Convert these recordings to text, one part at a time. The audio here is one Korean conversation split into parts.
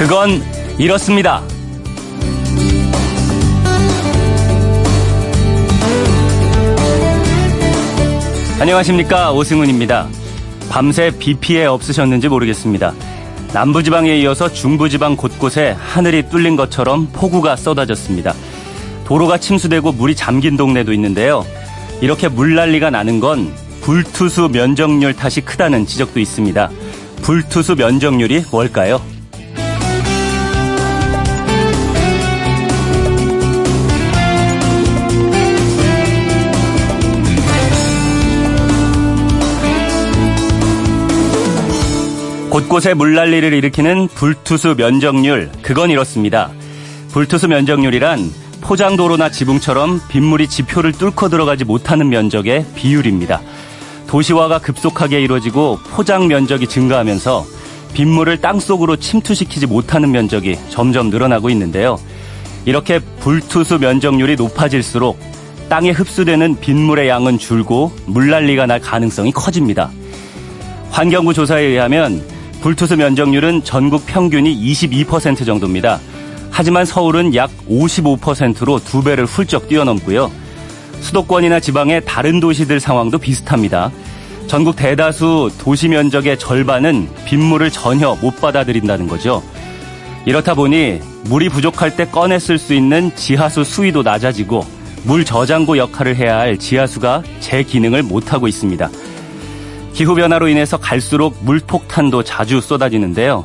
그건 이렇습니다. 안녕하십니까 오승훈입니다. 밤새 비 피해 없으셨는지 모르겠습니다. 남부지방에 이어서 중부지방 곳곳에 하늘이 뚫린 것처럼 폭우가 쏟아졌습니다. 도로가 침수되고 물이 잠긴 동네도 있는데요. 이렇게 물난리가 나는 건 불투수 면적률 탓이 크다는 지적도 있습니다. 불투수 면적률이 뭘까요? 곳곳에 물난리를 일으키는 불투수 면적률, 그건 이렇습니다. 불투수 면적률이란 포장도로나 지붕처럼 빗물이 지표를 뚫고 들어가지 못하는 면적의 비율입니다. 도시화가 급속하게 이루어지고 포장 면적이 증가하면서 빗물을 땅속으로 침투시키지 못하는 면적이 점점 늘어나고 있는데요. 이렇게 불투수 면적률이 높아질수록 땅에 흡수되는 빗물의 양은 줄고 물난리가 날 가능성이 커집니다. 환경부 조사에 의하면 불투수 면적률은 전국 평균이 22% 정도입니다. 하지만 서울은 약 55%로 두 배를 훌쩍 뛰어넘고요. 수도권이나 지방의 다른 도시들 상황도 비슷합니다. 전국 대다수 도시 면적의 절반은 빗물을 전혀 못 받아들인다는 거죠. 이렇다 보니 물이 부족할 때 꺼내 쓸 수 있는 지하수 수위도 낮아지고 물 저장고 역할을 해야 할 지하수가 제 기능을 못하고 있습니다. 기후변화로 인해서 갈수록 물폭탄도 자주 쏟아지는데요.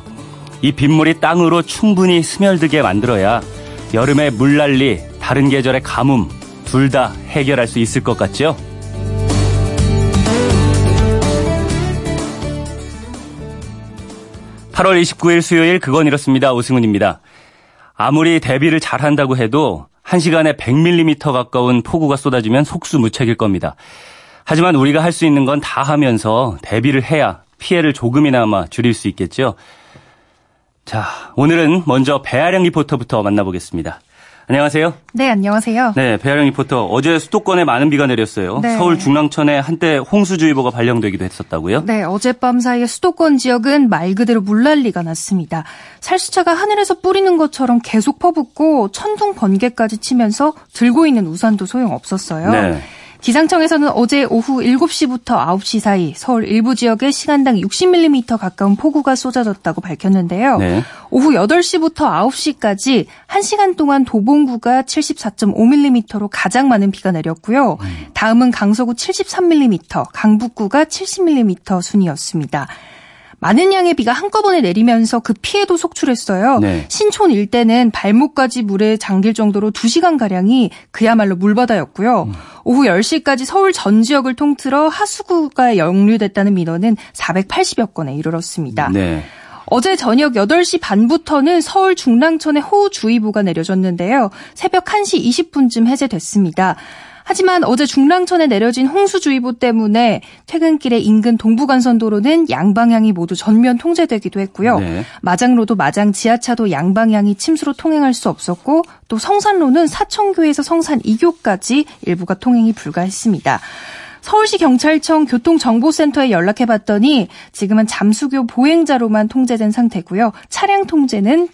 이 빗물이 땅으로 충분히 스며들게 만들어야 여름의 물난리, 다른 계절의 가뭄, 둘 다 해결할 수 있을 것 같죠? (8월 29일) 수요일 그건 이렇습니다 오승훈입니다 아무리 대비를 잘한다고 해도 1시간에 100mm 가까운 폭우가 쏟아지면 속수무책일 겁니다. 하지만 우리가 할 수 있는 건 다 하면서 대비를 해야 피해를 조금이나마 줄일 수 있겠죠. 자, 오늘은 먼저 배아령 리포터부터 만나보겠습니다. 안녕하세요. 네, 안녕하세요. 네, 배아령 리포터. 어제 수도권에 많은 비가 내렸어요. 네. 서울 중랑천에 한때 홍수주의보가 발령되기도 했었다고요? 네, 어젯밤 사이에 수도권 지역은 말 그대로 물난리가 났습니다. 살수차가 하늘에서 뿌리는 것처럼 계속 퍼붓고 천둥 번개까지 치면서 들고 있는 우산도 소용없었어요. 네. 기상청에서는 어제 오후 7시부터 9시 사이 서울 일부 지역에 시간당 60mm 가까운 폭우가 쏟아졌다고 밝혔는데요. 네. 오후 8시부터 9시까지 1시간 동안 도봉구가 74.5mm로 가장 많은 비가 내렸고요. 음. 다음은 강서구 73mm, 강북구가 70mm 순이었습니다. 많은 양의 비가 한꺼번에 내리면서 그 피해도 속출했어요. 네. 신촌 일대는 발목까지 물에 잠길 정도로 2시간 가량이 그야말로 물바다였고요. 음. 오후 10시까지 서울 전 지역을 통틀어 하수구가 역류됐다는 민원은 480여 건에 이르렀습니다. 네. 어제 저녁 8시 반부터는 서울 중랑천에 호우주의보가 내려졌는데요. 새벽 1시 20분쯤 해제됐습니다. 하지만 어제 중랑천에 내려진 홍수주의보 때문에 퇴근길에 인근 동부간선도로는 양방향이 모두 전면 통제되기도 했고요. 네. 마장로도 마장 지하차도 양방향이 침수로 통행할 수 없었고 또 성산로는 사천교에서 성산 2교까지 일부가 통행이 불가했습니다. 서울시 경찰청 교통정보센터에 연락해 봤더니 지금은 잠수교 보행자로만 통제된 상태고요. 차량 통제는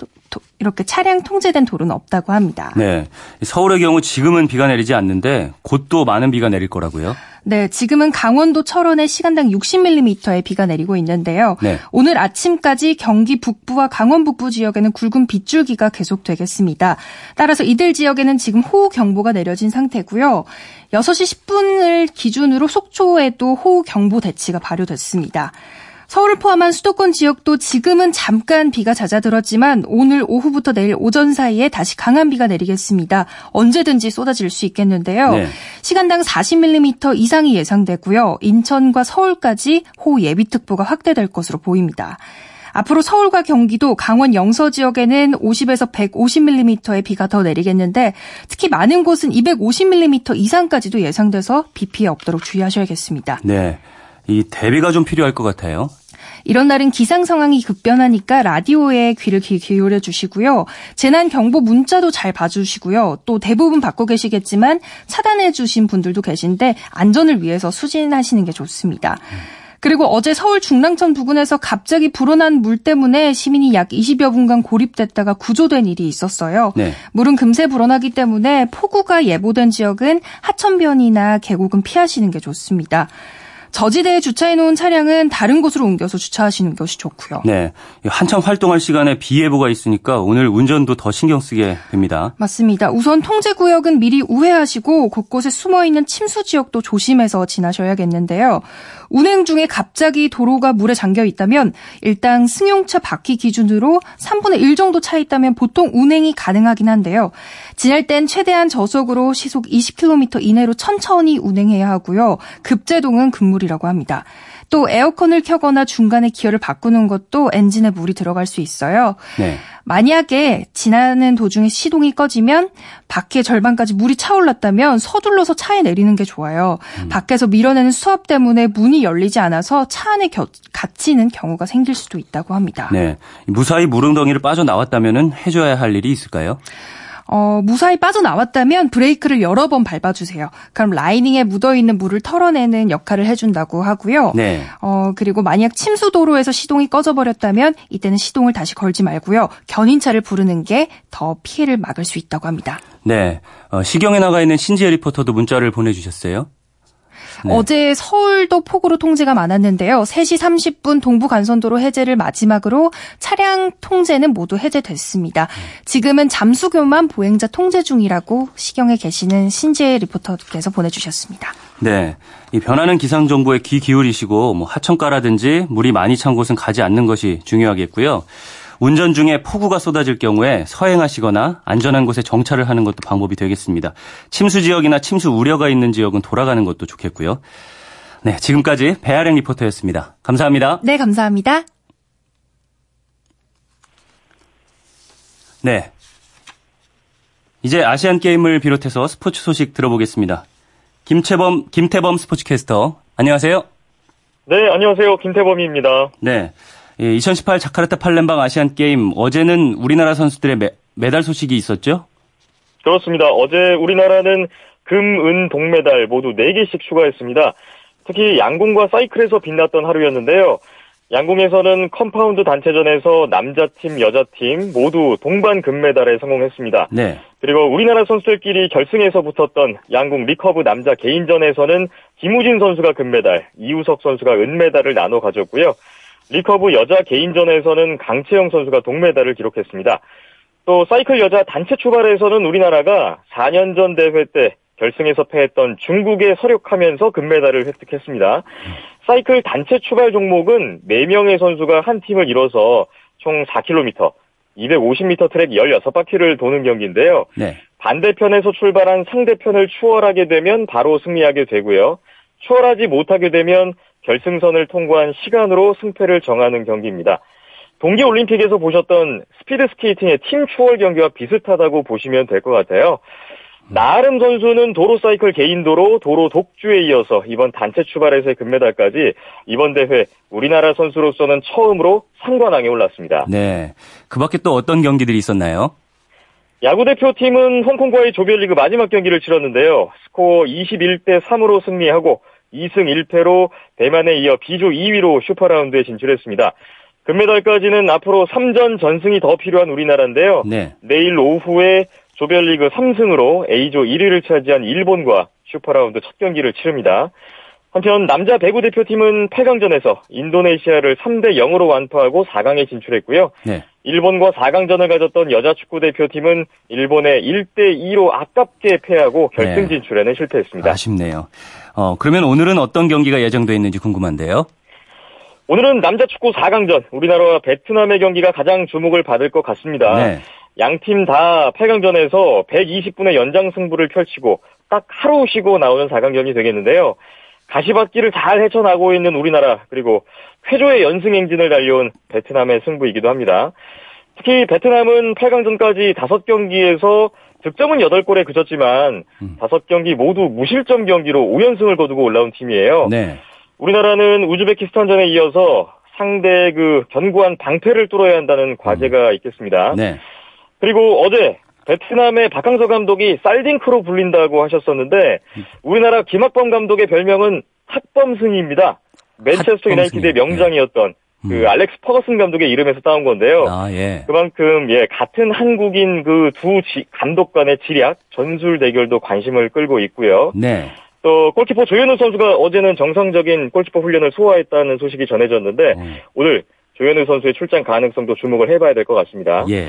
이렇게 차량 통제된 도로는 없다고 합니다. 네. 서울의 경우 지금은 비가 내리지 않는데 곧 또 많은 비가 내릴 거라고요? 네, 지금은 강원도 철원에 시간당 60mm의 비가 내리고 있는데요. 네. 오늘 아침까지 경기 북부와 강원 북부 지역에는 굵은 빗줄기가 계속되겠습니다. 따라서 이들 지역에는 지금 호우 경보가 내려진 상태고요. 6시 10분을 기준으로 속초에도 호우 경보 대치가 발효됐습니다. 서울을 포함한 수도권 지역도 지금은 잠깐 비가 잦아들었지만 오늘 오후부터 내일 오전 사이에 다시 강한 비가 내리겠습니다. 언제든지 쏟아질 수 있겠는데요. 네. 시간당 40mm 이상이 예상되고요. 인천과 서울까지 호우 예비특보가 확대될 것으로 보입니다. 앞으로 서울과 경기도, 강원 영서 지역에는 50에서 150mm의 비가 더 내리겠는데 특히 많은 곳은 250mm 이상까지도 예상돼서 비 피해 없도록 주의하셔야겠습니다. 네. 이 대비가 좀 필요할 것 같아요. 이런 날은 기상 상황이 급변하니까 라디오에 귀를 기울여 주시고요. 재난 경보 문자도 잘 봐주시고요. 또 대부분 받고 계시겠지만 차단해 주신 분들도 계신데 안전을 위해서 수진하시는 게 좋습니다. 그리고 어제 서울 중랑천 부근에서 갑자기 불어난 물 때문에 시민이 약 20여 분간 고립됐다가 구조된 일이 있었어요. 네. 물은 금세 불어나기 때문에 폭우가 예보된 지역은 하천변이나 계곡은 피하시는 게 좋습니다. 저지대에 주차해 놓은 차량은 다른 곳으로 옮겨서 주차하시는 것이 좋고요. 네. 한참 활동할 시간에 비 예보가 있으니까 오늘 운전도 더 신경 쓰게 됩니다. 맞습니다. 우선 통제 구역은 미리 우회하시고 곳곳에 숨어 있는 침수 지역도 조심해서 지나셔야겠는데요. 운행 중에 갑자기 도로가 물에 잠겨 있다면 일단 승용차 바퀴 기준으로 3분의 1 정도 차 있다면 보통 운행이 가능하긴 한데요. 지날 땐 최대한 저속으로 시속 20km 이내로 천천히 운행해야 하고요. 급제동은 금 물이라고 합니다. 또 에어컨을 켜거나 중간에 기어를 바꾸는 것도 엔진에 물이 들어갈 수 있어요. 네. 만약에 지나는 도중에 시동이 꺼지면 밖에 절반까지 물이 차올랐다면 서둘러서 차에 내리는 게 좋아요. 음. 밖에서 밀어내는 수압 때문에 문이 열리지 않아서 차 안에 겨, 갇히는 경우가 생길 수도 있다고 합니다. 네. 무사히 물웅덩이를 빠져나왔다면 해줘야 할 일이 있을까요? 어, 무사히 빠져나왔다면 브레이크를 여러 번 밟아주세요. 그럼 라이닝에 묻어있는 물을 털어내는 역할을 해준다고 하고요. 네. 어, 그리고 만약 침수 도로에서 시동이 꺼져버렸다면 이때는 시동을 다시 걸지 말고요. 견인차를 부르는 게 더 피해를 막을 수 있다고 합니다. 네. 어, 시경에 나가 있는 신지혜 리포터도 문자를 보내주셨어요. 네. 어제 서울도 폭우로 통제가 많았는데요. 3시 30분 동부 간선도로 해제를 마지막으로 차량 통제는 모두 해제됐습니다. 지금은 잠수교만 보행자 통제 중이라고 시경에 계시는 신재 리포터께서 보내주셨습니다. 네. 이 변하는 기상 정보에 귀 기울이시고 뭐 하천가라든지 물이 많이 찬 곳은 가지 않는 것이 중요하겠고요. 운전 중에 폭우가 쏟아질 경우에 서행하시거나 안전한 곳에 정차를 하는 것도 방법이 되겠습니다. 침수 지역이나 침수 우려가 있는 지역은 돌아가는 것도 좋겠고요. 네, 지금까지 배아랭 리포터였습니다. 감사합니다. 네, 감사합니다. 네. 이제 아시안 게임을 비롯해서 스포츠 소식 들어보겠습니다. 김채범, 김태범 스포츠캐스터, 안녕하세요. 네, 안녕하세요. 김태범입니다. 네. 2018 예, 자카르타 팔렘방 아시안 게임 어제는 우리나라 선수들의 메, 메달 소식이 있었죠? 그렇습니다. 어제 우리나라는 금, 은, 동메달 모두 4개씩 추가했습니다. 특히 양궁과 사이클에서 빛났던 하루였는데요. 양궁에서는 컴파운드 단체전에서 남자팀, 여자팀 모두 동반 금메달에 성공했습니다. 네. 그리고 우리나라 선수들끼리 결승에서 붙었던 양궁 리커브 남자 개인전에서는 김우진 선수가 금메달, 이우석 선수가 은메달을 나눠 가졌고요. 리커브 여자 개인전에서는 강채영 선수가 동메달을 기록했습니다. 또 사이클 여자 단체 출발에서는 우리나라가 4년 전 대회 때 결승에서 패했던 중국에 설욕하면서 금메달을 획득했습니다. 사이클 단체 출발 종목은 4명의 선수가 한 팀을 이뤄서 총 4km, 250m 트랙 16바퀴를 도는 경기인데요. 네. 반대편에서 출발한 상대편을 추월하게 되면 바로 승리하게 되고요. 추월하지 못하게 되면 결승선을 통과한 시간으로 승패를 정하는 경기입니다. 동계올림픽에서 보셨던 스피드 스케이팅의 팀 추월 경기와 비슷하다고 보시면 될 것 같아요. 나아름 선수는 도로 사이클 개인 도로, 도로 독주에 이어서 이번 단체 출발에서의 금메달까지 이번 대회 우리나라 선수로서는 처음으로 삼관왕에 올랐습니다. 네. 그 밖에 또 어떤 경기들이 있었나요? 야구 대표팀은 홍콩과의 조별리그 마지막 경기를 치렀는데요. 스코어 21대 3으로 승리하고 2승 1패로 대만에 이어 B조 2위로 슈퍼라운드에 진출했습니다. 금메달까지는 앞으로 3전 전승이 더 필요한 우리나라인데요. 네. 내일 오후에 조별리그 3승으로 A조 1위를 차지한 일본과 슈퍼라운드 첫 경기를 치릅니다. 한편 남자 배구 대표팀은 8강전에서 인도네시아를 3대 0으로 완파하고 4강에 진출했고요. 네. 일본과 4강전을 가졌던 여자 축구 대표팀은 일본에 1대 2로 아깝게 패하고 결승 네. 진출에는 실패했습니다. 아쉽네요. 어, 그러면 오늘은 어떤 경기가 예정되어 있는지 궁금한데요. 오늘은 남자 축구 4강전 우리나라와 베트남의 경기가 가장 주목을 받을 것 같습니다. 네. 양팀 다 8강전에서 120분의 연장 승부를 펼치고 딱 하루 쉬고 나오는 4강전이 되겠는데요. 가시밭길을 잘 헤쳐나고 있는 우리나라 그리고 쾌조의 연승 행진을 달려온 베트남의 승부이기도 합니다. 특히 베트남은 8강전까지 5경기에서 득점은 8골에 그쳤지만 음. 5경기 모두 무실점 경기로 5연승을 거두고 올라온 팀이에요. 네. 우리나라는 우즈베키스탄전에 이어서 상대 그 견고한 방패를 뚫어야 한다는 과제가 음. 있겠습니다. 네. 그리고 어제 베트남의 박항서 감독이 쌀딩크로 불린다고 하셨었는데 우리나라 김학범 감독의 별명은 학범승입니다. 맨체스터 유나이티드의 명장이었던 네. 그 음. 알렉스 퍼거슨 감독의 이름에서 따온 건데요. 아, 예. 그만큼 예 같은 한국인 그 두 감독 간의 지략 전술 대결도 관심을 끌고 있고요. 네. 또 골키퍼 조현우 선수가 어제는 정상적인 골키퍼 훈련을 소화했다는 소식이 전해졌는데 음. 오늘 조현우 선수의 출장 가능성도 주목을 해봐야 될 것 같습니다. 예.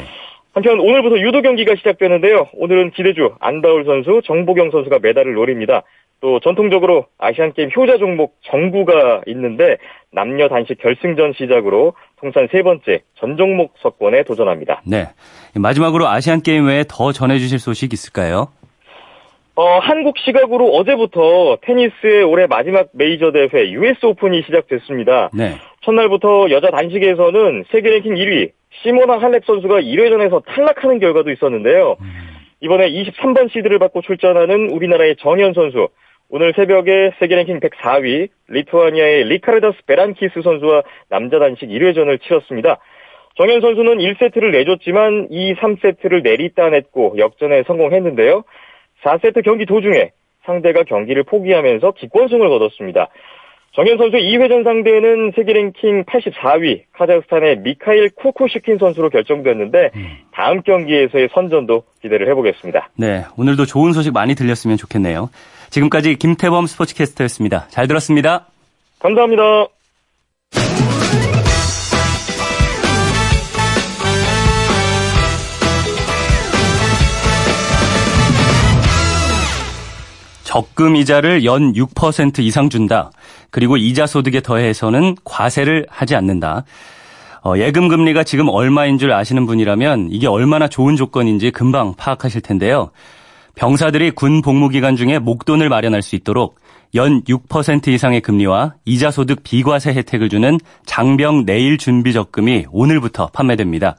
한편 오늘부터 유도 경기가 시작되는데요. 오늘은 기대주 안다울 선수, 정보경 선수가 메달을 노립니다. 또 전통적으로 아시안게임 효자 종목 정구가 있는데 남녀 단식 결승전 시작으로 통산 세 번째 전 종목 석권에 도전합니다. 네. 마지막으로 아시안게임 외에 더 전해주실 소식 있을까요? 어, 한국 시각으로 어제부터 테니스의 올해 마지막 메이저 대회 US 오픈이 시작됐습니다. 네. 첫날부터 여자 단식에서는 세계 랭킹 1위 시모나 할렉 선수가 1회전에서 탈락하는 결과도 있었는데요. 음. 이번에 23번 시드를 받고 출전하는 우리나라의 정현 선수, 오늘 새벽에 세계 랭킹 104위 리투아니아의 리카르다스 베란키스 선수와 남자 단식 1회전을 치렀습니다. 정현 선수는 1세트를 내줬지만 2, 3세트를 내리 따냈고 역전에 성공했는데요. 4세트 경기 도중에 상대가 경기를 포기하면서 기권승을 거뒀습니다. 정현 선수의 2회전 상대는 세계 랭킹 84위 카자흐스탄의 미카일 쿠쿠시킨 선수로 결정됐는데 음. 다음 경기에서의 선전도 기대를 해보겠습니다. 네, 오늘도 좋은 소식 많이 들렸으면 좋겠네요. 지금까지 김태범 스포츠캐스터였습니다. 잘 들었습니다. 감사합니다. 적금 이자를 연 6% 이상 준다. 그리고 이자 소득에 더해서는 과세를 하지 않는다. 어, 예금 금리가 지금 얼마인 줄 아시는 분이라면 이게 얼마나 좋은 조건인지 금방 파악하실 텐데요. 병사들이 군 복무 기간 중에 목돈을 마련할 수 있도록 연 6% 이상의 금리와 이자 소득 비과세 혜택을 주는 장병 내일 준비 적금이 오늘부터 판매됩니다.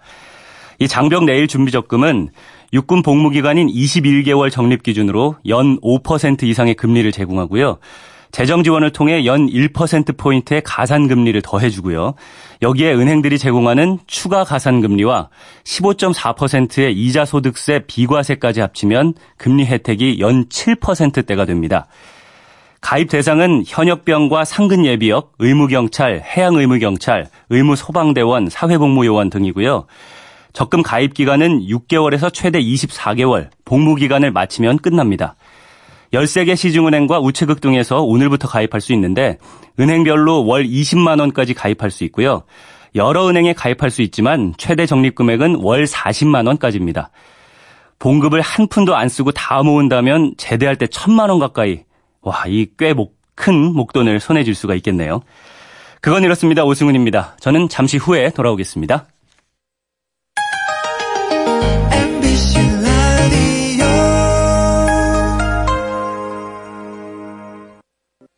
이 장병 내일 준비 적금은 육군 복무 기간인 21개월 적립 기준으로 연 5% 이상의 금리를 제공하고요. 재정 지원을 통해 연 1%포인트의 가산금리를 더해주고요. 여기에 은행들이 제공하는 추가 가산금리와 15.4%의 이자소득세 비과세까지 합치면 금리 혜택이 연 7%대가 됩니다. 가입 대상은 현역병과 상근 예비역, 의무경찰, 해양의무경찰, 의무소방대원, 사회복무요원 등이고요. 적금 가입 기간은 6개월에서 최대 24개월, 복무 기간을 마치면 끝납니다. 13개 시중은행과 우체국 등에서 오늘부터 가입할 수 있는데 은행별로 월 20만 원까지 가입할 수 있고요. 여러 은행에 가입할 수 있지만 최대 적립 금액은 월 40만 원까지입니다. 봉급을 한 푼도 안 쓰고 다 모은다면 제대할 때 천만 원 가까이 와, 이 꽤 큰 목돈을 손에 쥘 수가 있겠네요. 그건 이렇습니다. 오승훈입니다. 저는 잠시 후에 돌아오겠습니다.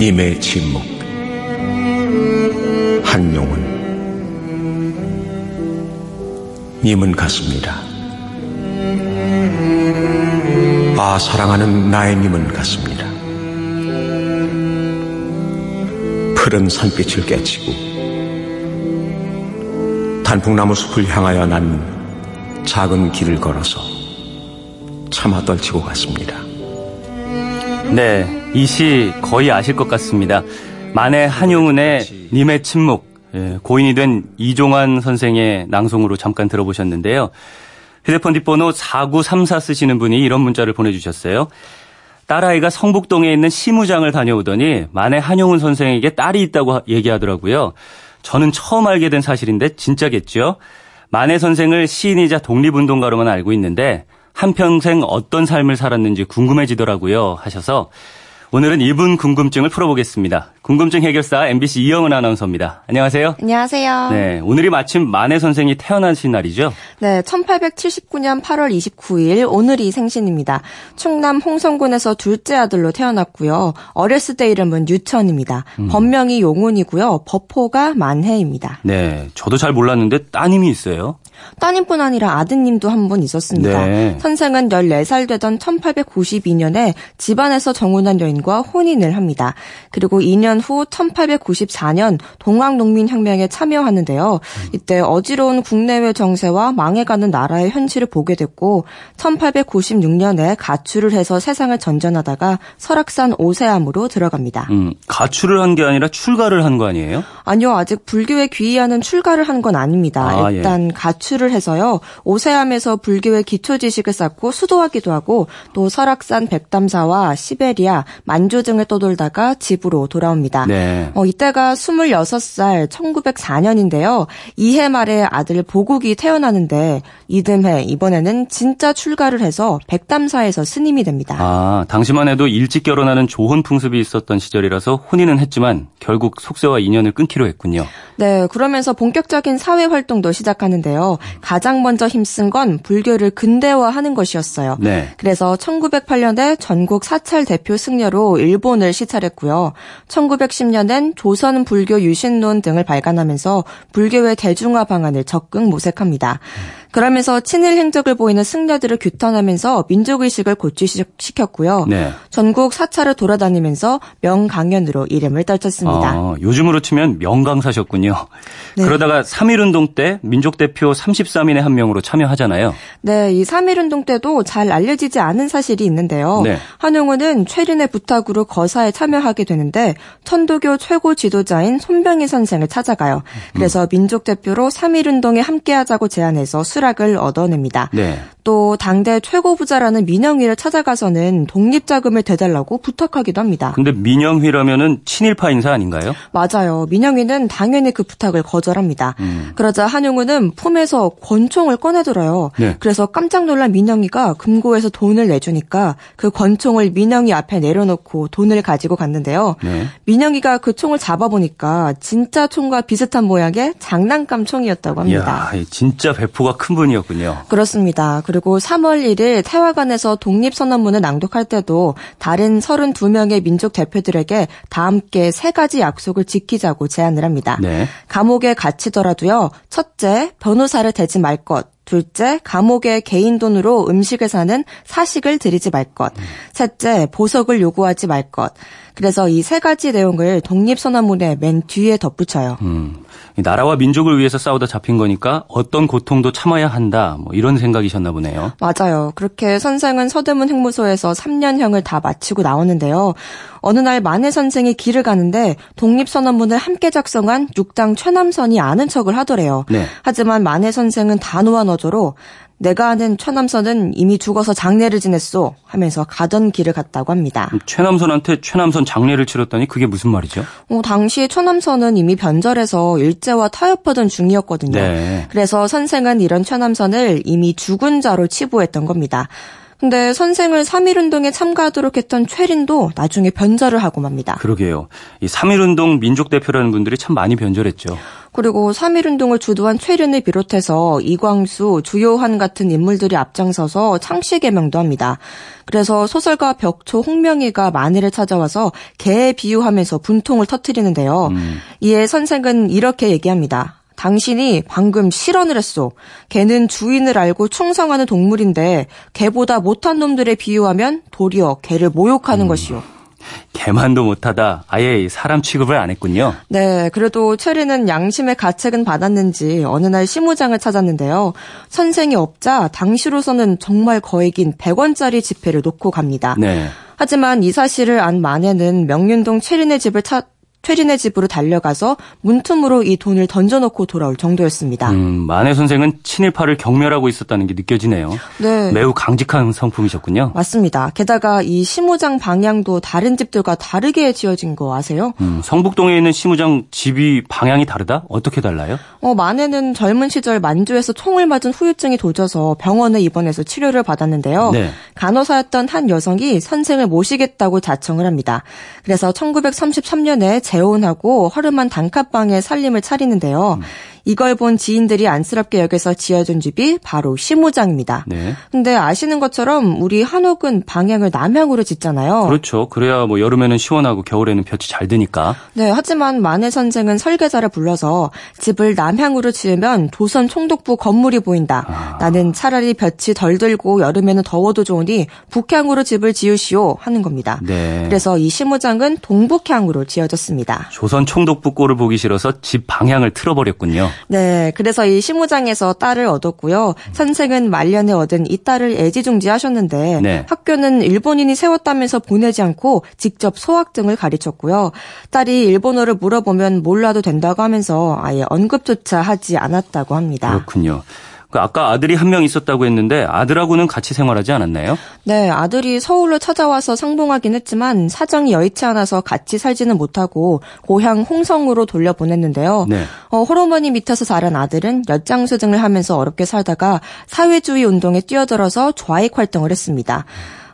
임의 침묵 한용은 님은 같습니다. 아 사랑하는 나의 님은 같습니다. 푸른 산빛을 깨치고 단풍나무 숲을 향하여 난 작은 길을 걸어서 차마 떨치고 갔습니다. 네, 이 시 거의 아실 것 같습니다. 만해 한용운의 님의 침묵, 예, 고인이 된 이종환 선생의 낭송으로 잠깐 들어보셨는데요. 휴대폰 뒷번호 4934 쓰시는 분이 이런 문자를 보내주셨어요. 딸아이가 성북동에 있는 시무장을 다녀오더니 만해 한용운 선생에게 딸이 있다고 얘기하더라고요. 저는 처음 알게 된 사실인데 진짜겠죠? 만해 선생을 시인이자 독립운동가로만 알고 있는데 한평생 어떤 삶을 살았는지 궁금해지더라고요 하셔서 오늘은 이분 궁금증을 풀어보겠습니다. 궁금증 해결사 MBC 이영은 아나운서입니다. 안녕하세요. 안녕하세요. 네, 오늘이 마침 만해 선생이 태어나신 날이죠? 네, 1879년 8월 29일 오늘이 생신입니다. 충남 홍성군에서 둘째 아들로 태어났고요. 어렸을 때 이름은 유천입니다. 음. 본명이 용운이고요. 버포가 만해입니다. 네, 저도 잘 몰랐는데 따님이 있어요. 따님뿐 아니라 아드님도 한 분 있었습니다. 네. 선생은 14살 되던 1892년에 집안에서 정운한 여인과 혼인을 합니다. 그리고 2년 후 1894년 동학농민혁명에 참여하는데요. 이때 어지러운 국내외 정세와 망해가는 나라의 현실을 보게 됐고 1896년에 가출을 해서 세상을 전전하다가 설악산 오세암으로 들어갑니다. 음, 가출을 한 게 아니라 출가를 한 거 아니에요? 아니요. 아직 불교에 귀의하는 출가를 한 건 아닙니다. 아, 예. 일단 예. 가출 가출을 해서요. 오세암에서 불교의 기초 지식을 쌓고 수도하기도 하고 또 설악산 백담사와 시베리아, 만주 등을 떠돌다가 집으로 돌아옵니다. 네. 어, 이때가 26살 1904년인데요. 이해 말에 아들 보국이 태어나는데 이듬해 이번에는 진짜 출가를 해서 백담사에서 스님이 됩니다. 아, 당시만 해도 일찍 결혼하는 조혼 풍습이 있었던 시절이라서 혼인은 했지만 결국 속세와 인연을 끊기로 했군요. 네, 그러면서 본격적인 사회 활동도 시작하는데요. 가장 먼저 힘쓴 건 불교를 근대화하는 것이었어요. 네. 그래서 1908년에 전국 사찰 대표 승려로 일본을 시찰했고요. 1910년엔 조선 불교 유신론 등을 발간하면서 불교의 대중화 방안을 적극 모색합니다. 그러면서 친일 행적을 보이는 승려들을 규탄하면서 민족의식을 고취시켰고요. 네. 전국 사찰을 돌아다니면서 명강연으로 이름을 떨쳤습니다. 아, 요즘으로 치면 명강사셨군요. 네. 그러다가 3.1운동 때 민족대표 33인의 한 명으로 참여하잖아요. 네, 이 3.1운동 때도 잘 알려지지 않은 사실이 있는데요. 네. 한용운은 최린의 부탁으로 거사에 참여하게 되는데 천도교 최고 지도자인 손병희 선생을 찾아가요. 그래서 음. 민족대표로 3.1운동에 함께하자고 제안해서 수락을 얻어냅니다. 네. 또 당대 최고 부자라는 민영휘를 찾아가서는 독립 자금을 대달라고 부탁하기도 합니다. 근데 민영휘라면은 친일파 인사 아닌가요? 맞아요. 민영휘는 당연히 그 부탁을 거절합니다. 음. 그러자 한용우는 품에서 권총을 꺼내들어요. 네. 그래서 깜짝 놀란 민영휘가 금고에서 돈을 내주니까 그 권총을 민영휘 앞에 내려놓고 돈을 가지고 갔는데요. 네. 민영휘가 그 총을 잡아보니까 진짜 총과 비슷한 모양의 장난감 총이었다고 합니다. 이야, 진짜 배포가 큰 분이었군요. 그렇습니다. 그리고 3월 1일 태화관에서 독립선언문을 낭독할 때도 다른 32명의 민족 대표들에게 다 함께 세 가지 약속을 지키자고 제안을 합니다. 네. 감옥에 갇히더라도요. 첫째, 변호사를 대지 말 것. 둘째, 감옥에 개인 돈으로 음식을 사는 사식을 들이지 말 것. 음. 셋째, 보석을 요구하지 말 것. 그래서 이 세 가지 내용을 독립선언문의 맨 뒤에 덧붙여요. 음, 나라와 민족을 위해서 싸우다 잡힌 거니까 어떤 고통도 참아야 한다. 뭐 이런 생각이셨나 보네요. 맞아요. 그렇게 선생은 서대문 행무소에서 3년형을 다 마치고 나오는데요. 어느 날 만해 선생이 길을 가는데 독립선언문을 함께 작성한 육당 최남선이 아는 척을 하더래요. 네. 하지만 만해 선생은 단호한 어조로 내가 아는 최남선은 이미 죽어서 장례를 지냈소 하면서 가던 길을 갔다고 합니다. 최남선한테 최남선 장례를 치렀다니 그게 무슨 말이죠? 어, 당시에 최남선은 이미 변절해서 일제와 타협하던 중이었거든요. 네. 그래서 선생은 이런 최남선을 이미 죽은 자로 치부했던 겁니다. 근데 선생을 3.1운동에 참가하도록 했던 최린도 나중에 변절을 하고 맙니다. 그러게요. 이 3.1운동 민족대표라는 분들이 참 많이 변절했죠. 그리고 3.1운동을 주도한 최륜을 비롯해서 이광수, 주요한 같은 인물들이 앞장서서 창씨 개명도 합니다. 그래서 소설가 벽초 홍명희가 마늘을 찾아와서 개에 비유하면서 분통을 터뜨리는데요. 음. 이에 선생은 이렇게 얘기합니다. 당신이 방금 실언을 했소. 개는 주인을 알고 충성하는 동물인데 개보다 못한 놈들에 비유하면 도리어 개를 모욕하는 음. 것이요. 개만도 못하다. 아예 사람 취급을 안 했군요. 네, 그래도 체리는 양심의 가책은 받았는지 어느 날 시무장을 찾았는데요. 선생이 없자 당시로서는 정말 거액인 100원짜리 지폐를 놓고 갑니다. 네. 하지만 이 사실을 안 만에는 명륜동 체린의 집을 찾 퇴리네 집으로 달려가서 문틈으로 이 돈을 던져놓고 돌아올 정도였습니다. 음, 만해 선생은 친일파를 경멸하고 있었다는 게 느껴지네요. 네. 매우 강직한 성품이셨군요. 맞습니다. 게다가 이 시무장 방향도 다른 집들과 다르게 지어진 거 아세요? 음, 성북동에 있는 시무장 집이 방향이 다르다? 어떻게 달라요? 어, 만해는 젊은 시절 만주에서 총을 맞은 후유증이 도져서 병원에 입원해서 치료를 받았는데요. 네. 간호사였던 한 여성이 선생을 모시겠다고 자청을 합니다. 그래서 1933년에 재혼하고 허름한 단칸방에 살림을 차리는데요. 음. 이걸 본 지인들이 안쓰럽게 여겨서 지어준 집이 바로 시무장입니다. 네. 근데 아시는 것처럼 우리 한옥은 방향을 남향으로 짓잖아요. 그렇죠. 그래야 뭐 여름에는 시원하고 겨울에는 볕이 잘 드니까. 네. 하지만 만해 선생은 설계자를 불러서 집을 남향으로 지으면 조선 총독부 건물이 보인다. 아. 나는 차라리 볕이 덜 들고 여름에는 더워도 좋으니 북향으로 집을 지으시오 하는 겁니다. 네. 그래서 이 시무장은 동북향으로 지어졌습니다. 조선 총독부 꼴을 보기 싫어서 집 방향을 틀어버렸군요. 네, 그래서 이 시무장에서 딸을 얻었고요. 선생은 말년에 얻은 이 딸을 애지중지하셨는데 네. 학교는 일본인이 세웠다면서 보내지 않고 직접 소학증을 가르쳤고요. 딸이 일본어를 물어보면 몰라도 된다고 하면서 아예 언급조차 하지 않았다고 합니다. 그렇군요. 그 아까 아들이 한 명 있었다고 했는데 아들하고는 같이 생활하지 않았나요? 네, 아들이 서울로 찾아와서 상봉하긴 했지만 사정이 여의치 않아서 같이 살지는 못하고 고향 홍성으로 돌려보냈는데요. 네. 어, 호르몬이 밑에서 자란 아들은 엿장수 등을 하면서 어렵게 살다가 사회주의 운동에 뛰어들어서 좌익 활동을 했습니다.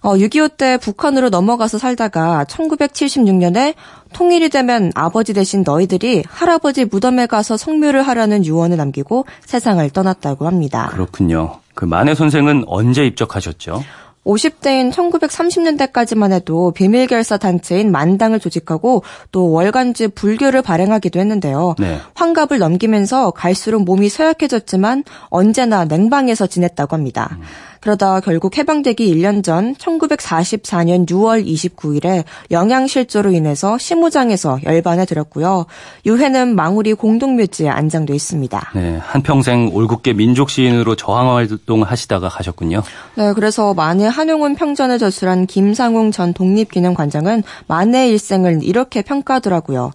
어, 6.25 때 북한으로 넘어가서 살다가 1976년에 통일이 되면 아버지 대신 너희들이 할아버지 무덤에 가서 성묘를 하라는 유언을 남기고 세상을 떠났다고 합니다. 그렇군요. 그 만해 선생은 언제 입적하셨죠? 50대인 1930년대까지만 해도 비밀결사 단체인 만당을 조직하고 또 월간지 불교를 발행하기도 했는데요. 네. 환갑을 넘기면서 갈수록 몸이 쇠약해졌지만 언제나 냉방에서 지냈다고 합니다. 음. 그러다 결국 해방되기 1년 전 1944년 6월 29일에 영양실조로 인해서 시무장에서 열반에 들었고요. 유해는 망우리 공동묘지에 안장돼 있습니다. 네, 한평생 올곧게 민족 시인으로 저항 활동 하시다가 가셨군요. 네, 그래서 만해 한용운 평전을 저술한 김상웅 전 독립기념관장은 만해 일생을 이렇게 평가하더라고요.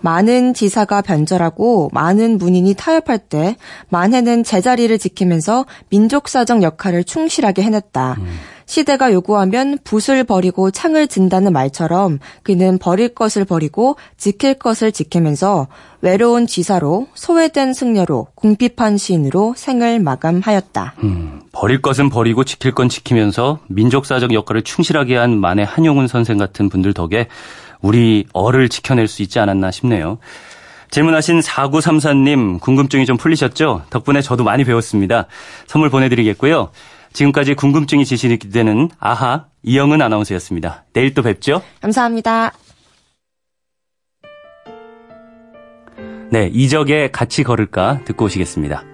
많은 지사가 변절하고 많은 문인이 타협할 때 만해는 제자리를 지키면서 민족사적 역할을 충실하게 해냈다. 음. 시대가 요구하면 붓을 버리고 창을 든다는 말처럼 그는 버릴 것을 버리고 지킬 것을 지키면서 외로운 지사로 소외된 승려로 궁핍한 시인으로 생을 마감하였다. 음, 버릴 것은 버리고 지킬 건 지키면서 민족사적 역할을 충실하게 한 만해 한용운 선생 같은 분들 덕에 우리 어를 지켜낼 수 있지 않았나 싶네요. 질문하신 4934님 궁금증이 좀 풀리셨죠? 덕분에 저도 많이 배웠습니다. 선물 보내드리겠고요. 지금까지 궁금증이 지식이 되는 아하 이영은 아나운서였습니다. 내일 또 뵙죠. 감사합니다. 네, 이적에 같이 걸을까 듣고 오시겠습니다.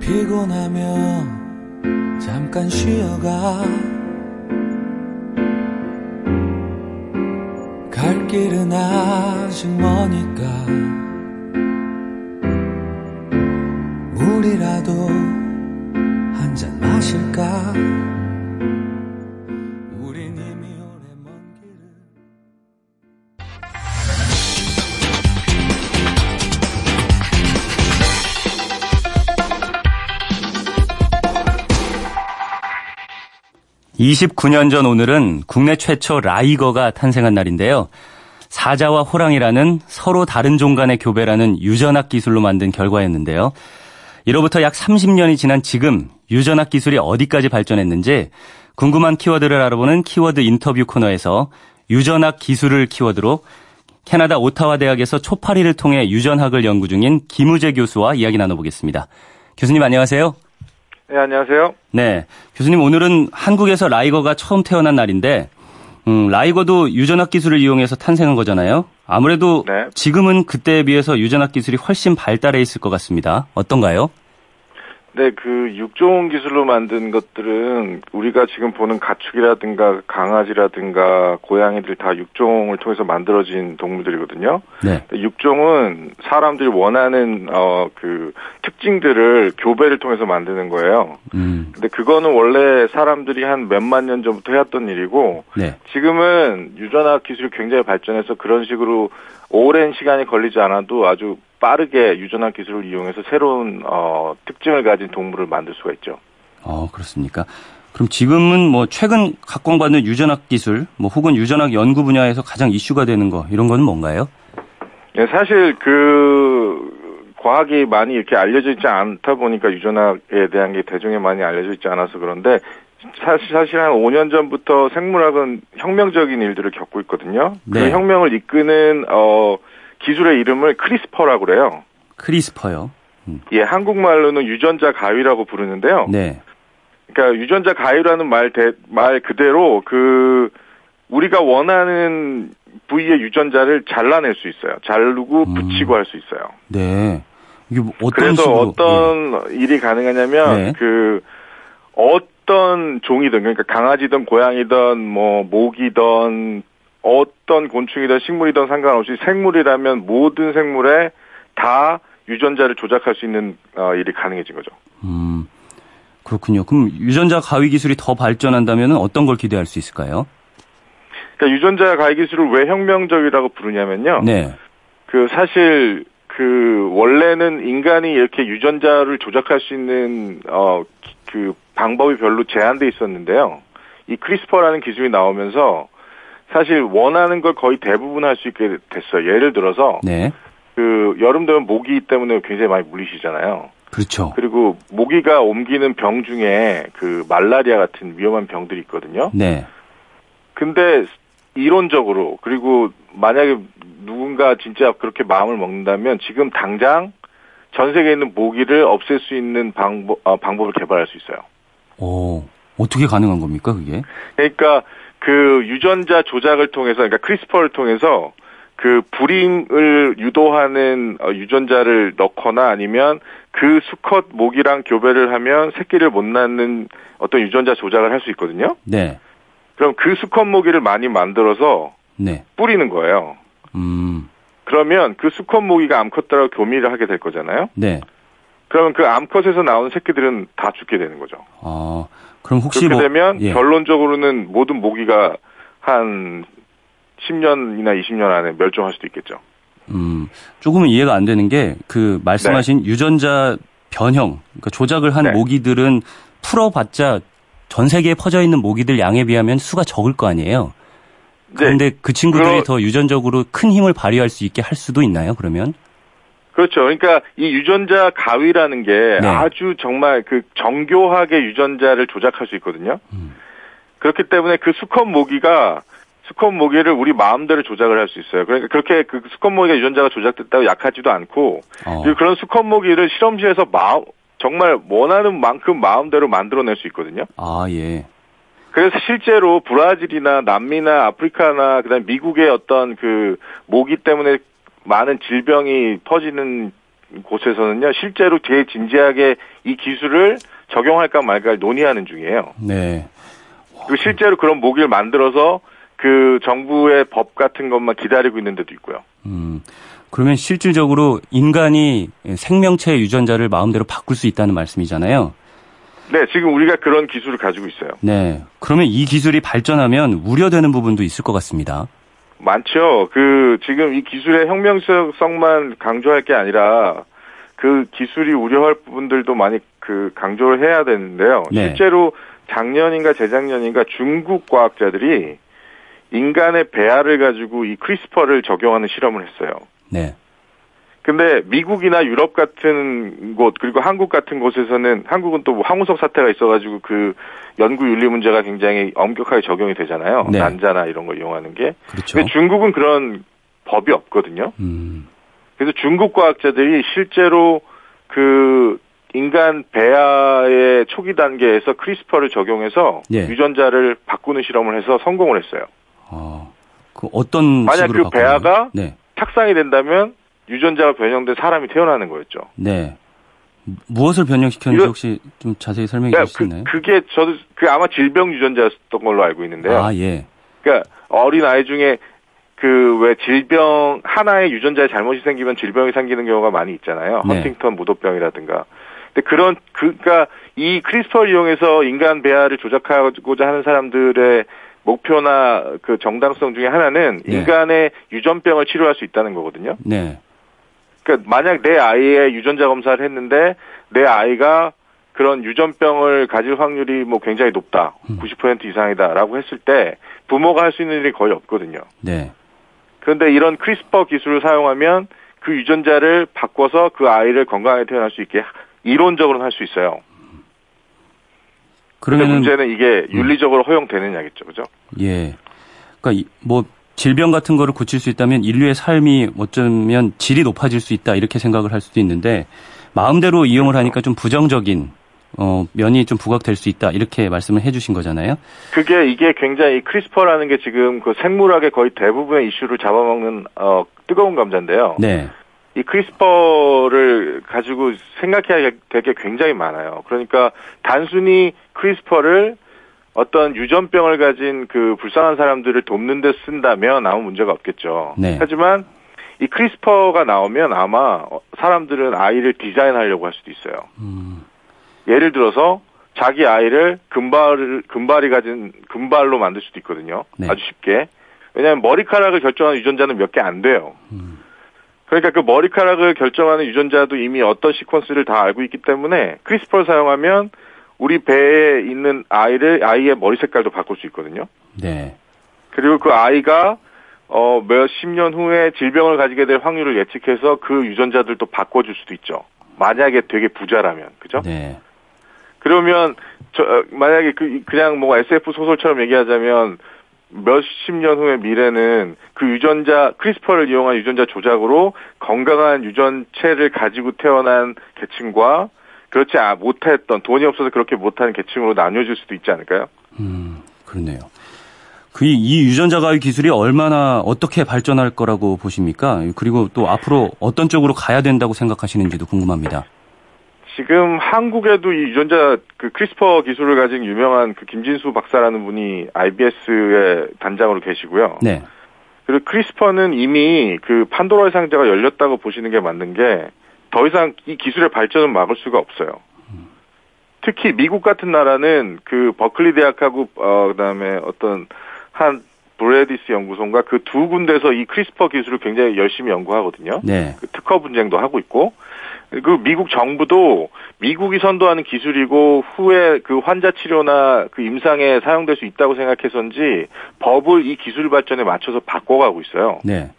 피곤하면 잠깐 쉬어가. 갈 길은 아직 머니까. 물이라도 한 잔 마실까 29년 전 오늘은 국내 최초 라이거가 탄생한 날인데요. 사자와 호랑이라는 서로 다른 종간의 교배라는 유전학 기술로 만든 결과였는데요. 이로부터 약 30년이 지난 지금 유전학 기술이 어디까지 발전했는지 궁금한 키워드를 알아보는 키워드 인터뷰 코너에서 유전학 기술을 키워드로 캐나다 오타와 대학에서 초파리를 통해 유전학을 연구 중인 김우재 교수와 이야기 나눠보겠습니다. 교수님 안녕하세요. 네, 안녕하세요. 네. 교수님, 오늘은 한국에서 라이거가 처음 태어난 날인데, 음, 라이거도 유전학 기술을 이용해서 탄생한 거잖아요. 아무래도 네. 지금은 그때에 비해서 유전학 기술이 훨씬 발달해 있을 것 같습니다. 어떤가요? 네, 그 육종 기술로 만든 것들은 우리가 지금 보는 가축이라든가 강아지라든가 고양이들 다 육종을 통해서 만들어진 동물들이거든요. 네. 육종은 사람들이 원하는 어 그 특징들을 교배를 통해서 만드는 거예요. 음. 근데 그거는 원래 사람들이 한 몇만 년 전부터 해왔던 일이고 네. 지금은 유전학 기술이 굉장히 발전해서 그런 식으로 오랜 시간이 걸리지 않아도 아주 빠르게 유전학 기술을 이용해서 새로운 어, 특징을 가진 동물을 만들 수가 있죠. 어 그렇습니까? 그럼 지금은 뭐 최근 각광받는 유전학 기술, 뭐 혹은 유전학 연구 분야에서 가장 이슈가 되는 거 이런 거는 뭔가요? 네, 사실 그 과학이 많이 이렇게 알려져 있지 않다 보니까 유전학에 대한 게 대중에 많이 알려져 있지 않아서 그런데 사실, 사실 한 5년 전부터 생물학은 혁명적인 일들을 겪고 있거든요. 그 네. 그 혁명을 이끄는 어 기술의 이름을 크리스퍼라고 그래요. 크리스퍼요. 음. 예, 한국말로는 유전자 가위라고 부르는데요. 네. 그러니까 유전자 가위라는 말, 대, 말 그대로 그 우리가 원하는 부위의 유전자를 잘라낼 수 있어요. 자르고 음. 붙이고 할 수 있어요. 네. 이게 뭐 어떤 그래서 식으로, 어떤 네. 일이 가능하냐면 네. 그 어떤 종이든 그러니까 강아지든 고양이든 뭐 모기든 어떤 곤충이든 식물이든 상관없이 생물이라면 모든 생물에 다 유전자를 조작할 수 있는 어, 일이 가능해진 거죠. 음, 그렇군요. 그럼 유전자 가위 기술이 더 발전한다면 어떤 걸 기대할 수 있을까요? 그러니까 유전자 가위 기술을 왜 혁명적이라고 부르냐면요. 네. 그 사실 그 원래는 인간이 이렇게 유전자를 조작할 수 있는 어 그 방법이 별로 제한돼 있었는데요. 이 크리스퍼라는 기술이 나오면서 사실 원하는 걸 거의 대부분 할 수 있게 됐어요. 예를 들어서 네. 그 여름 되면 모기 때문에 굉장히 많이 물리시잖아요. 그렇죠. 그리고 모기가 옮기는 병 중에 그 말라리아 같은 위험한 병들이 있거든요. 네. 근데 이론적으로 그리고 만약에 누군가 진짜 그렇게 마음을 먹는다면 지금 당장 전 세계에 있는 모기를 없앨 수 있는 방법 어, 방법을 개발할 수 있어요. 오, 어떻게 가능한 겁니까, 그게? 그러니까 그 유전자 조작을 통해서 그러니까 크리스퍼를 통해서 그 불임을 유도하는 어, 유전자를 넣거나 아니면 그 수컷 모기랑 교배를 하면 새끼를 못 낳는 어떤 유전자 조작을 할 수 있거든요. 네. 그럼 그 수컷 모기를 많이 만들어서 네. 뿌리는 거예요. 음. 그러면 그 수컷 모기가 암컷들하고 교미를 하게 될 거잖아요. 네. 그러면 그 암컷에서 나오는 새끼들은 다 죽게 되는 거죠. 아, 그럼 혹시 그렇게 뭐, 되면 예. 결론적으로는 모든 모기가 한 10년이나 20년 안에 멸종할 수도 있겠죠. 음, 조금은 이해가 안 되는 게 그 말씀하신 네. 유전자 변형, 그러니까 조작을 한 네. 모기들은 풀어봤자 전 세계에 퍼져 있는 모기들 양에 비하면 수가 적을 거 아니에요. 네. 그런데 네. 그 친구들이 그러... 더 유전적으로 큰 힘을 발휘할 수 있게 할 수도 있나요? 그러면? 그렇죠. 그러니까 이 유전자 가위라는 게 네. 아주 정말 그 정교하게 유전자를 조작할 수 있거든요. 음. 그렇기 때문에 그 수컷 모기가 수컷 모기를 우리 마음대로 조작을 할 수 있어요. 그러니까 그렇게 그 수컷 모기가 유전자가 조작됐다고 약하지도 않고 어. 그리고 그런 수컷 모기를 실험실에서 마음 정말 원하는 만큼 마음대로 만들어낼 수 있거든요. 아 예. 그래서 실제로 브라질이나 남미나 아프리카나 그다음 미국의 어떤 그 모기 때문에 많은 질병이 퍼지는 곳에서는요, 실제로 되게 진지하게 이 기술을 적용할까 말까 논의하는 중이에요. 네. 그 실제로 그런 모기를 만들어서 그 정부의 법 같은 것만 기다리고 있는 데도 있고요. 음. 그러면 실질적으로 인간이 생명체의 유전자를 마음대로 바꿀 수 있다는 말씀이잖아요. 네, 지금 우리가 그런 기술을 가지고 있어요. 네. 그러면 이 기술이 발전하면 우려되는 부분도 있을 것 같습니다. 많죠. 그 지금 이 기술의 혁명성만 강조할 게 아니라 그 기술이 우려할 부분들도 많이 그 강조를 해야 되는데요. 네. 실제로 작년인가 재작년인가 중국 과학자들이 인간의 배아를 가지고 이 크리스퍼를 적용하는 실험을 했어요. 네. 근데 미국이나 유럽 같은 곳 그리고 한국 같은 곳에서는 한국은 또뭐 황우석 사태가 있어가지고 그 연구 윤리 문제가 굉장히 엄격하게 적용이 되잖아요. 네. 난자나 이런 걸 이용하는 게. 그렇죠. 근데 중국은 그런 법이 없거든요. 음. 그래서 중국 과학자들이 실제로 그 인간 배아의 초기 단계에서 크리스퍼를 적용해서 예. 유전자를 바꾸는 실험을 해서 성공을 했어요. 아, 그 어떤 만약 그 배아가 네. 착상이 된다면 유전자가 변형된 사람이 태어나는 거였죠. 네. 무엇을 변형시켰는지 혹시 좀 자세히 설명해 주실 수 있나요? 그, 게 저도 그 아마 질병 유전자였던 걸로 알고 있는데요. 아 예. 그러니까 어린 아이 중에 그 왜 질병 하나의 유전자에 잘못이 생기면 질병이 생기는 경우가 많이 있잖아요. 네. 헌팅턴 무도병이라든가. 근데 그런 그니까 이 크리스퍼를 이용해서 인간 배아를 조작하고자 하는 사람들의 목표나 그 정당성 중에 하나는 네. 인간의 유전병을 치료할 수 있다는 거거든요. 네. 그러니까 만약 내 아이의 유전자 검사를 했는데 내 아이가 그런 유전병을 가질 확률이 뭐 굉장히 높다. 음. 90% 이상이다라고 했을 때 부모가 할 수 있는 일이 거의 없거든요. 네. 그런데 이런 크리스퍼 기술을 사용하면 그 유전자를 바꿔서 그 아이를 건강하게 태어날 수 있게 이론적으로는 할 수 있어요. 그런데 문제는 이게 음. 윤리적으로 허용되느냐겠죠, 그죠? 예. 그러니까 뭐 질병 같은 거를 고칠 수 있다면 인류의 삶이 어쩌면 질이 높아질 수 있다 이렇게 생각을 할 수도 있는데 마음대로 이용을 하니까 좀 부정적인 어, 면이 좀 부각될 수 있다 이렇게 말씀을 해주신 거잖아요. 그게 이게 굉장히 크리스퍼라는 게 지금 그 생물학의 거의 대부분의 이슈를 잡아먹는 어, 뜨거운 감자인데요. 네. 이 크리스퍼를 가지고 생각해야 될 게 굉장히 많아요. 그러니까 단순히 크리스퍼를 어떤 유전병을 가진 그 불쌍한 사람들을 돕는 데 쓴다면 아무 문제가 없겠죠. 네. 하지만 이 크리스퍼가 나오면 아마 사람들은 아이를 디자인하려고 할 수도 있어요. 음. 예를 들어서 자기 아이를 금발을 금발이 가진 금발로 만들 수도 있거든요. 네. 아주 쉽게. 왜냐하면 머리카락을 결정하는 유전자는 몇 개 안 돼요. 음. 그러니까 그 머리카락을 결정하는 유전자도 이미 어떤 시퀀스를 다 알고 있기 때문에 크리스퍼를 사용하면 우리 배에 있는 아이를 아이의 머리 색깔도 바꿀 수 있거든요. 네. 그리고 그 아이가 어 몇십 년 후에 질병을 가지게 될 확률을 예측해서 그 유전자들도 바꿔줄 수도 있죠. 만약에 되게 부자라면, 그죠? 네. 그러면 저 어, 만약에 그 그냥 뭐 SF 소설처럼 얘기하자면 몇십 년 후의 미래는 그 유전자 크리스퍼를 이용한 유전자 조작으로 건강한 유전체를 가지고 태어난 계층과 그렇지 아, 못했던 돈이 없어서 그렇게 못하는 계층으로 나뉘어질 수도 있지 않을까요? 음 그렇네요. 그이 유전자 가위 기술이 얼마나 어떻게 발전할 거라고 보십니까? 그리고 또 앞으로 어떤 쪽으로 가야 된다고 생각하시는지도 궁금합니다. 지금 한국에도 이 유전자 그 크리스퍼 기술을 가진 유명한 그 김진수 박사라는 분이 IBS의 단장으로 계시고요. 네. 그리고 크리스퍼는 이미 그 판도라의 상자가 열렸다고 보시는 게 맞는 게 더 이상 이 기술의 발전을 막을 수가 없어요. 특히 미국 같은 나라는 그 버클리 대학하고 어 그다음에 어떤 한 브로드 연구소인가 그 두 군데서 이 크리스퍼 기술을 굉장히 열심히 연구하거든요. 네. 그 특허 분쟁도 하고 있고 그 미국 정부도 미국이 선도하는 기술이고 후에 그 환자 치료나 그 임상에 사용될 수 있다고 생각해서인지 법을 이 기술 발전에 맞춰서 바꿔가고 있어요. 네.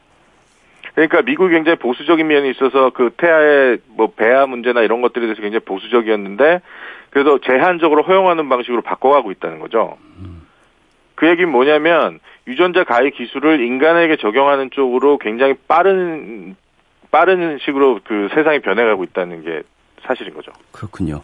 그러니까 미국이 굉장히 보수적인 면이 있어서 그 태아의 뭐 배아 문제나 이런 것들에 대해서 굉장히 보수적이었는데 그래도 제한적으로 허용하는 방식으로 바꿔가고 있다는 거죠. 그 얘기는 뭐냐면 유전자 가위 기술을 인간에게 적용하는 쪽으로 굉장히 빠른 빠른 식으로 그 세상이 변해가고 있다는 게 사실인 거죠. 그렇군요.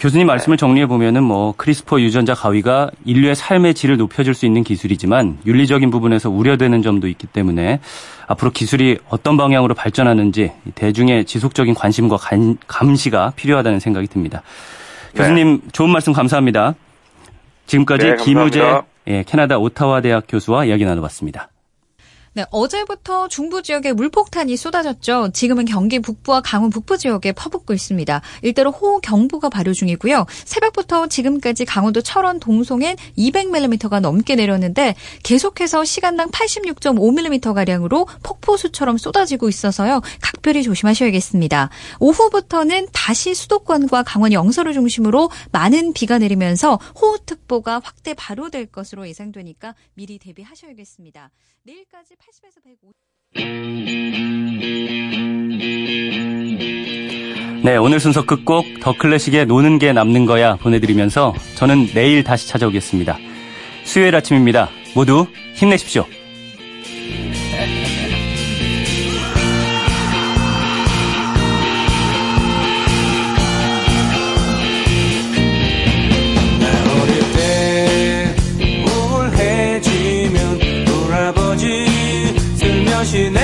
교수님 말씀을 정리해 보면은 뭐 크리스퍼 유전자 가위가 인류의 삶의 질을 높여줄 수 있는 기술이지만 윤리적인 부분에서 우려되는 점도 있기 때문에 앞으로 기술이 어떤 방향으로 발전하는지 대중의 지속적인 관심과 간, 감시가 필요하다는 생각이 듭니다. 교수님 네. 좋은 말씀 감사합니다. 지금까지 네, 김우재 예, 캐나다 오타와 대학 교수와 이야기 나눠봤습니다. 네, 어제부터 중부 지역에 물폭탄이 쏟아졌죠. 지금은 경기 북부와 강원 북부 지역에 퍼붓고 있습니다. 일대로 호우 경보가 발효 중이고요. 새벽부터 지금까지 강원도 철원 동송엔 200mm가 넘게 내렸는데 계속해서 시간당 86.5mm가량으로 폭포수처럼 쏟아지고 있어서요. 각별히 조심하셔야겠습니다. 오후부터는 다시 수도권과 강원 영서를 중심으로 많은 비가 내리면서 호우특보가 확대 발효될 것으로 예상되니까 미리 대비하셔야겠습니다. 내일까지 80에서 150. 네, 오늘 순서 끝곡 더 클래식의 노는 게 남는 거야 보내드리면서 저는 내일 다시 찾아오겠습니다. 수요일 아침입니다. 모두 힘내십시오. 다